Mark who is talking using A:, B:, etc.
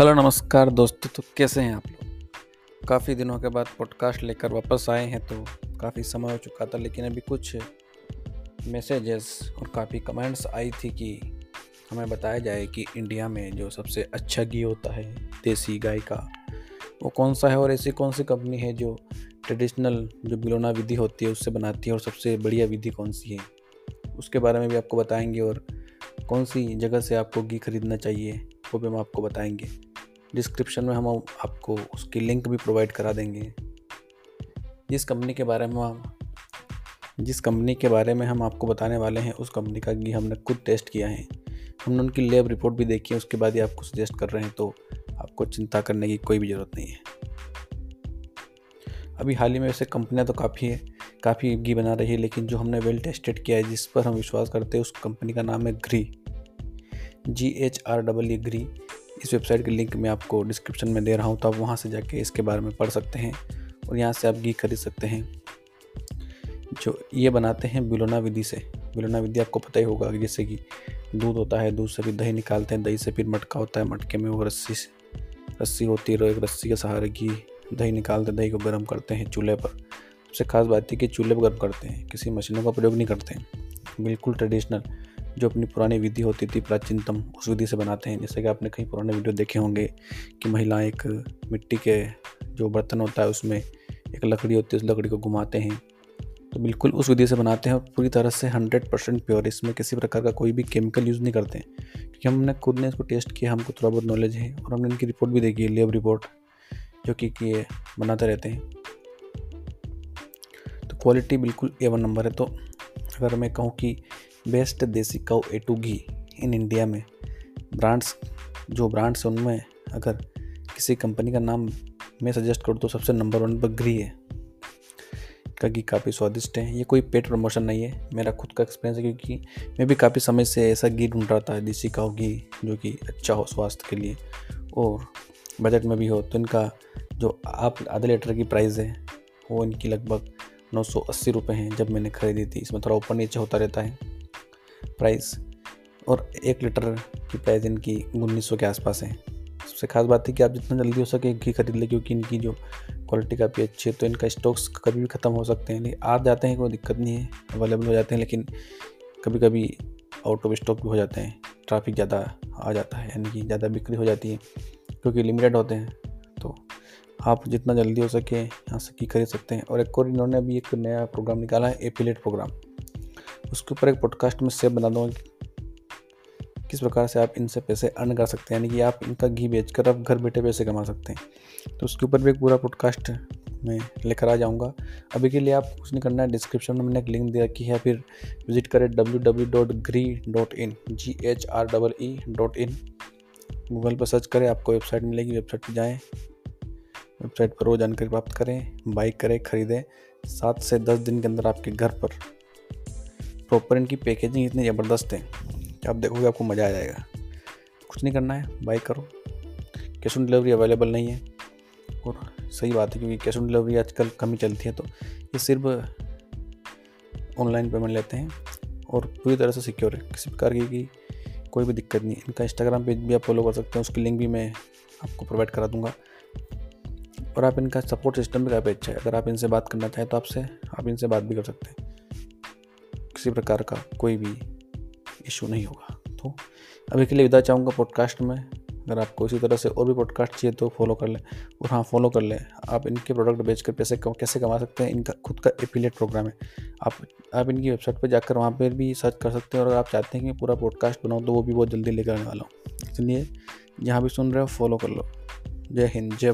A: Hello, नमस्कार दोस्तों तो कैसे हैं आप लोग? काफ़ी दिनों के बाद पॉडकास्ट लेकर वापस आए हैं तो काफ़ी समय हो चुका था, लेकिन अभी कुछ मैसेजेस और काफ़ी कमेंट्स आई थी कि हमें बताया जाए कि इंडिया में जो सबसे अच्छा घी होता है, देसी गाय का, वो कौन सा है और ऐसी कौन सी कंपनी है जो ट्रेडिशनल जो बिलोना विधि होती है, उससे बनाती है और सबसे बढ़िया विधि कौन सी है? उसके बारे में भी आपको बताएँगे और कौन सी जगह से आपको घी खरीदना चाहिए, वो भी हम आपको बताएँगे। डिस्क्रिप्शन में हम आपको उसकी लिंक भी प्रोवाइड करा देंगे। जिस कंपनी के बारे में जिस कंपनी के बारे में हम आपको बताने वाले हैं, उस कंपनी का घी हमने खुद टेस्ट किया है। हमने उनकी लैब रिपोर्ट भी देखी है, उसके बाद ही आपको सजेस्ट कर रहे हैं तो आपको चिंता करने की कोई भी ज़रूरत नहीं है। अभी हाल ही में वैसे कंपनियाँ तो काफ़ी है, काफ़ी घी बना रही है, लेकिन जो हमने वेल टेस्टेड किया है, जिस पर हम विश्वास करते हैं, उस कंपनी का नाम है Ghree G H R double E ग्री इस वेबसाइट की लिंक मैं आपको डिस्क्रिप्शन में दे रहा हूँ तो आप वहाँ से जाके इसके बारे में पढ़ सकते हैं और यहाँ से आप घी खरीद सकते हैं। जो ये बनाते हैं बिलोना विधि से। बिलोना विधि आपको पता ही होगा, जैसे कि दूध होता है, दूध से भी दही निकालते हैं, दही से फिर मटका होता है, मटके में वो रस्सी रस्सी होती है, एक रस्सी के सहारे घी, दही निकालते दही को गर्म करते हैं चूल्हे पर। सबसे खास बात है कि चूल्हे पर गर्म करते हैं, किसी मशीनों का प्रयोग नहीं करते हैं। बिल्कुल ट्रेडिशनल जो अपनी पुरानी विधि होती थी, प्राचीनतम, उस विधि से बनाते हैं। जैसे कि आपने कहीं पुराने वीडियो देखे होंगे कि महिलाएँ एक मिट्टी के जो बर्तन होता है, उसमें एक लकड़ी होती है, उस लकड़ी को घुमाते हैं। तो बिल्कुल उस विधि से बनाते हैं और पूरी तरह से हंड्रेड परसेंट प्योर। इसमें किसी प्रकार का कोई भी केमिकल यूज़ नहीं करते क्योंकि हमने खुद ने इसको टेस्ट किया, हमको थोड़ा बहुत नॉलेज है और हमने इनकी रिपोर्ट भी देखी है लेब रिपोर्ट, जो कि ये बनाते रहते हैं। तो क्वालिटी बिल्कुल ए वन नंबर है। तो अगर मैं कहूँ कि best desi cow A two ghee in India में। ब्रांड्स, जो ब्रांड्स हैं उनमें अगर किसी कंपनी का नाम मैं सजेस्ट करूँ तो सबसे नंबर वन पर है। का घी काफ़ी स्वादिष्ट है। ये कोई पेट प्रमोशन नहीं है। मेरा खुद का एक्सपीरियंस है क्योंकि मैं भी काफ़ी समय से ऐसा घी ढूंढ रहा था, देसी काउ घी, जो कि अच्छा हो स्वास्थ्य के लिए। और बजट में भी हो तो इनका जो आप आधे लीटर की प्राइस है, वो इनकी लगभग नौ सौ अस्सी रुपये हैं जब मैंने ख़रीदी थी। इसमें थोड़ा ऊपर नीचे होता रहता है। प्राइस और एक लीटर की प्राइस इनकी उन्नीस सौ के आसपास है। सबसे खास बात है कि आप जितना जल्दी हो सके घी खरीद लें, क्योंकि इनकी जो क्वालिटी काफ़ी अच्छी है तो इनका स्टॉक्स कभी भी ख़त्म हो सकते हैं। आ जाते हैं, कोई दिक्कत नहीं है अवेलेबल हो जाते हैं, लेकिन कभी कभी आउट ऑफ़ स्टॉक भी हो जाते हैं। ट्रैफ़िक ज़्यादा आ जाता है, यानी कि ज़्यादा बिक्री हो जाती है, क्योंकि लिमिटेड होते हैं। तो आप जितना जल्दी हो सके यहाँ से की खरीद सकते हैं। और एक और इन्होंने अभी एक नया प्रोग्राम निकाला है एपिलेट प्रोग्राम उसके ऊपर एक पॉडकास्ट में सेव बना दूँगा किस प्रकार से आप इनसे पैसे अर्न कर सकते हैं, यानी कि आप इनका घी बेचकर आप घर बैठे पैसे कमा सकते हैं। तो उसके ऊपर भी एक पूरा पॉडकास्ट में लेकर आ जाऊँगा। अभी के लिए आप कुछ नहीं करना है डिस्क्रिप्शन में मैंने एक लिंक दे रखी है, फिर विज़िट करें W W dot Ghree dot in G H R double E dot in Google पर सर्च करें, आपको वेबसाइट मिलेगी वेबसाइट पर जाएँ। वेबसाइट पर वो जानकारी प्राप्त करें बाइक करें, ख़रीदें। सात से दस दिन के अंदर आपके घर पर प्रॉपर इनकी पैकेजिंग इतनी ज़बरदस्त है कि आप देखोगे आपको मज़ा आ जाएगा। कुछ नहीं करना है बाई करो। कैश ऑन डिलीवरी अवेलेबल नहीं है। और सही बात है क्योंकि कैश ऑन डिलीवरी आजकल कमी चलती है तो ये सिर्फ़ ऑनलाइन पेमेंट लेते हैं और पूरी तरह से सिक्योर है। किसी प्रकार की कोई भी दिक्कत नहीं इनका इंस्टाग्राम पेज भी आप फॉलो कर सकते हैं, उसकी लिंक भी मैं आपको प्रोवाइड करा दूँगा। और आप इनका सपोर्ट सिस्टम भी काफ़ी अच्छा है। अगर आप इनसे बात करना चाहें तो आपसे, आप इनसे बात भी कर सकते हैं। किसी प्रकार का कोई भी इशू नहीं होगा। तो अभी के लिए विदा चाहूँगा पॉडकास्ट में। अगर आपको इसी तरह से और भी पॉडकास्ट चाहिए तो फॉलो कर लें। और हाँ फॉलो कर लें। आप इनके प्रोडक्ट बेच कर पैसे कैसे कमा सकते हैं? इनका खुद का एफिलेट प्रोग्राम है। आप आप इनकी वेबसाइट पर जाकर वहाँ पर भी सर्च कर सकते हैं। और अगर आप चाहते हैं कि पूरा पॉडकास्ट बनाओ तो वो भी बहुत जल्दी लेकर आने वाला हूँ। इसलिए जहाँ भी सुन रहे हो फॉलो कर लो। जय हिंद, जय